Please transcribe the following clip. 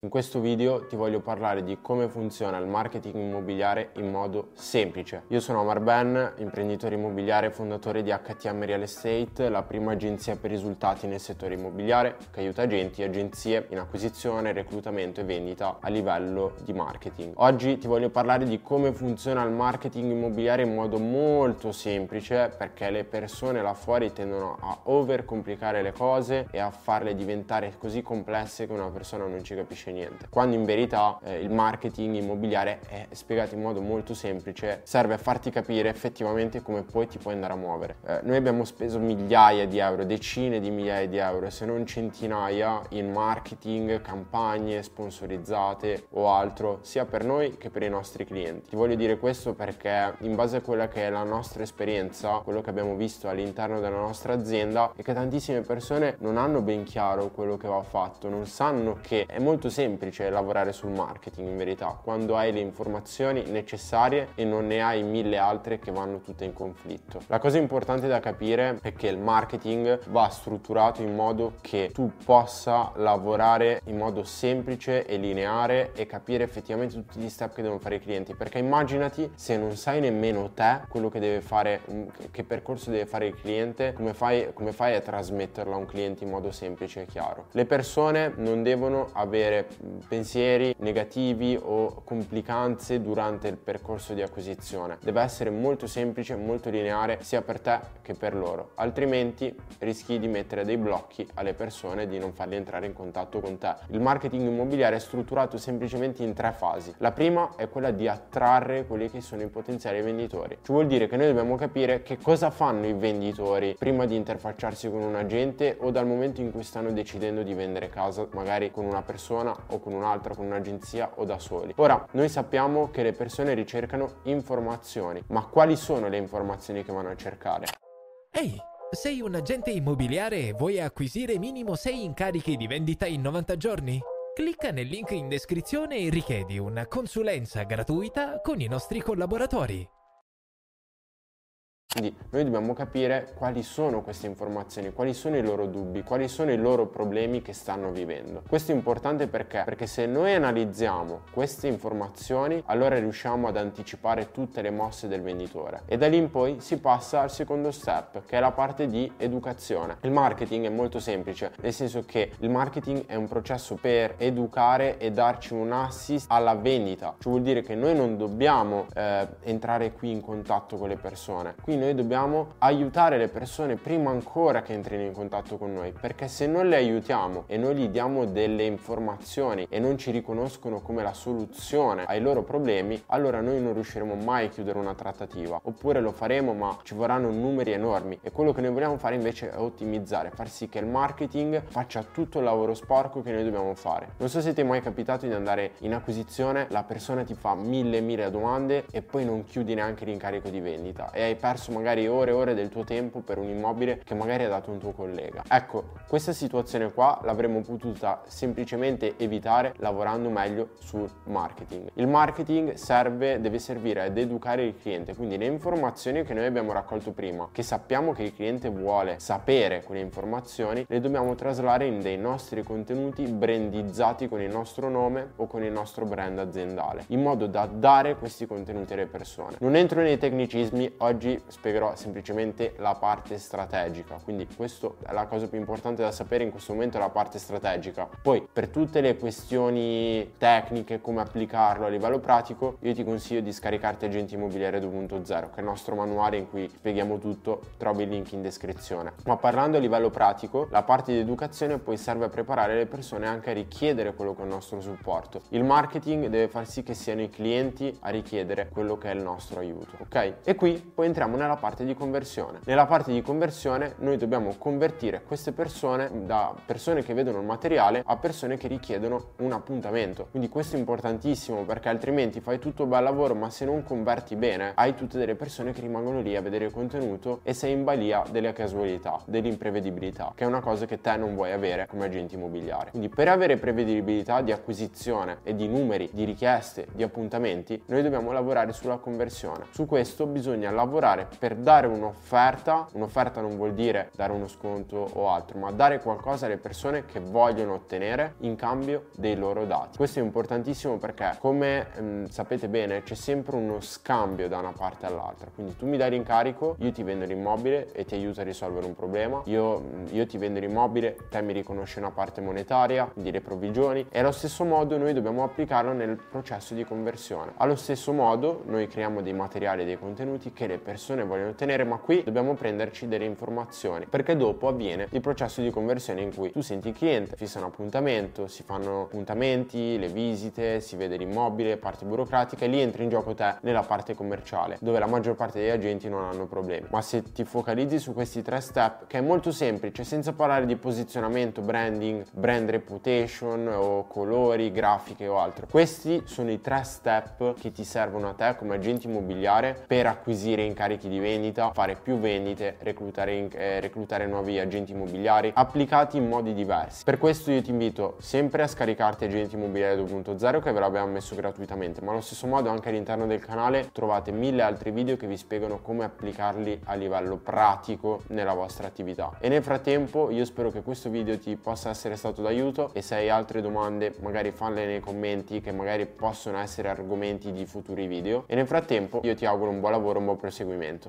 In questo video ti voglio parlare di come funziona il marketing immobiliare in modo semplice. Io sono Omar Ben, imprenditore immobiliare e fondatore di HTM Real Estate, la prima agenzia per risultati nel settore immobiliare che aiuta agenti e agenzie in acquisizione, reclutamento e vendita a livello di marketing. Oggi ti voglio parlare di come funziona il marketing immobiliare in modo molto semplice perché le persone là fuori tendono a overcomplicare le cose e a farle diventare così complesse che una persona non ci capisce capisce niente. Quando in verità eh, il marketing immobiliare è spiegato in modo molto semplice, serve a farti capire effettivamente come poi ti puoi andare a muovere. Eh, noi abbiamo speso migliaia di euro, decine di migliaia di euro, se non centinaia, in marketing, campagne sponsorizzate o altro, sia per noi che per i nostri clienti. Ti voglio dire questo perché in base a quella che è la nostra esperienza, quello che abbiamo visto all'interno della nostra azienda è che tantissime persone non hanno ben chiaro quello che va fatto, non sanno che è molto semplice semplice lavorare sul marketing in verità, quando hai le informazioni necessarie e non ne hai mille altre che vanno tutte in conflitto. La cosa importante da capire è che il marketing va strutturato in modo che tu possa lavorare in modo semplice e lineare e capire effettivamente tutti gli step che devono fare i clienti, perché immaginati se non sai nemmeno te quello che deve fare, che percorso deve fare il cliente, come fai, come fai a trasmetterlo a un cliente in modo semplice e chiaro. Le persone non devono avere pensieri negativi o complicanze durante il percorso di acquisizione. Deve essere molto semplice, molto lineare sia per te che per loro, altrimenti rischi di mettere dei blocchi alle persone e di non farli entrare in contatto con te. Il marketing immobiliare è strutturato semplicemente in tre fasi. La prima è quella di attrarre quelli che sono i potenziali venditori. Ci vuol dire che noi dobbiamo capire che cosa fanno i venditori prima di interfacciarsi con un agente o dal momento in cui stanno decidendo di vendere casa magari con una persona o con un'altra, con un'agenzia o da soli. Ora, noi sappiamo che le persone ricercano informazioni, ma quali sono le informazioni che vanno a cercare? Ehi, sei un agente immobiliare e vuoi acquisire minimo 6 incarichi di vendita in 90 giorni? Clicca nel link in descrizione e richiedi una consulenza gratuita con i nostri collaboratori. Quindi noi dobbiamo capire quali sono queste informazioni, quali sono i loro dubbi, quali sono i loro problemi che stanno vivendo. Questo è importante perché? Perché se noi analizziamo queste informazioni, allora riusciamo ad anticipare tutte le mosse del venditore. E da lì in poi si passa al secondo step, che è la parte di educazione. Il marketing è molto semplice, nel senso che il marketing è un processo per educare e darci un assist alla vendita. Ciò vuol dire che noi non dobbiamo eh, entrare qui in contatto con le persone. Quindi noi dobbiamo aiutare le persone prima ancora che entrino in contatto con noi, perché se non le aiutiamo e noi gli diamo delle informazioni e non ci riconoscono come la soluzione ai loro problemi, allora noi non riusciremo mai a chiudere una trattativa, oppure lo faremo ma ci vorranno numeri enormi e quello che noi vogliamo fare invece è ottimizzare, far sì che il marketing faccia tutto il lavoro sporco che noi dobbiamo fare. Non so se ti è mai capitato di andare in acquisizione, la persona ti fa mille mille domande e poi non chiudi neanche l'incarico di vendita e hai perso perso magari ore e ore del tuo tempo per un immobile che magari ha dato un tuo collega. Ecco, questa situazione qua l'avremmo potuta semplicemente evitare lavorando meglio sul marketing. Il marketing serve, deve servire ad educare il cliente, quindi le informazioni che noi abbiamo raccolto prima, che sappiamo che il cliente vuole sapere quelle informazioni, le dobbiamo traslare in dei nostri contenuti brandizzati con il nostro nome o con il nostro brand aziendale, in modo da dare questi contenuti alle persone. Non entro nei tecnicismi, oggi spiegherò semplicemente la parte strategica. Quindi questa è la cosa più importante da sapere in questo momento, è la parte strategica. Poi per tutte le questioni tecniche, come applicarlo a livello pratico, io ti consiglio di scaricarti Agenti Immobiliare 2.0, che è il nostro manuale in cui spieghiamo tutto, trovi il link in descrizione. Ma parlando a livello pratico, la parte di educazione poi serve a preparare le persone anche a richiedere quello che è il nostro supporto. Il marketing deve far sì che siano i clienti a richiedere quello che è il nostro aiuto, ok? E qui poi entriamo nella parte di conversione. Nella parte di conversione noi dobbiamo convertire queste persone da persone che vedono il materiale a persone che richiedono un appuntamento. Quindi questo è importantissimo perché altrimenti fai tutto bel lavoro ma se non converti bene hai tutte delle persone che rimangono lì a vedere il contenuto e sei in balia delle casualità, dell'imprevedibilità, che è una cosa che te non vuoi avere come agente immobiliare. Quindi per avere prevedibilità di acquisizione e di numeri, di richieste, di appuntamenti, noi dobbiamo lavorare sulla conversione. Su questo bisogna lavorare per dare un'offerta, un'offerta non vuol dire dare uno sconto o altro, ma dare qualcosa alle persone che vogliono ottenere in cambio dei loro dati. Questo è importantissimo perché come mh, mm, sapete bene c'è sempre uno scambio da una parte all'altra, quindi tu mi dai l'incarico, io ti vendo l'immobile e ti aiuto a risolvere un problema, io, io ti vendo l'immobile, te mi riconosci una parte monetaria, quindi le provvigioni e allo stesso modo noi dobbiamo applicarlo nel processo di conversione. Allo stesso modo noi creiamo dei materiali e dei contenuti che le persone vogliono ottenere, ma qui dobbiamo prenderci delle informazioni perché dopo avviene il processo di conversione in cui tu senti il cliente, fissa un appuntamento, si fanno appuntamenti, le visite, si vede l'immobile, parte burocratica e lì entri in gioco te nella parte commerciale dove la maggior parte degli agenti non hanno problemi. Ma se ti focalizzi su questi tre step, che è molto semplice, senza parlare di posizionamento, branding, brand reputation o colori, grafiche o altro, questi sono i tre step che ti servono a te come agente immobiliare per acquisire incarichi di vendita, fare più vendite, reclutare, eh, reclutare nuovi agenti immobiliari applicati in modi diversi. Per questo io ti invito sempre a scaricarti Agenti Immobiliari 2.0 che ve l'abbiamo messo gratuitamente, ma allo stesso modo anche all'interno del canale trovate mille altri video che vi spiegano come applicarli a livello pratico nella vostra attività. E nel frattempo io spero che questo video ti possa essere stato d'aiuto e se hai altre domande magari falle nei commenti che magari possono essere argomenti di futuri video. E nel frattempo io ti auguro un buon lavoro, un buon proseguimento.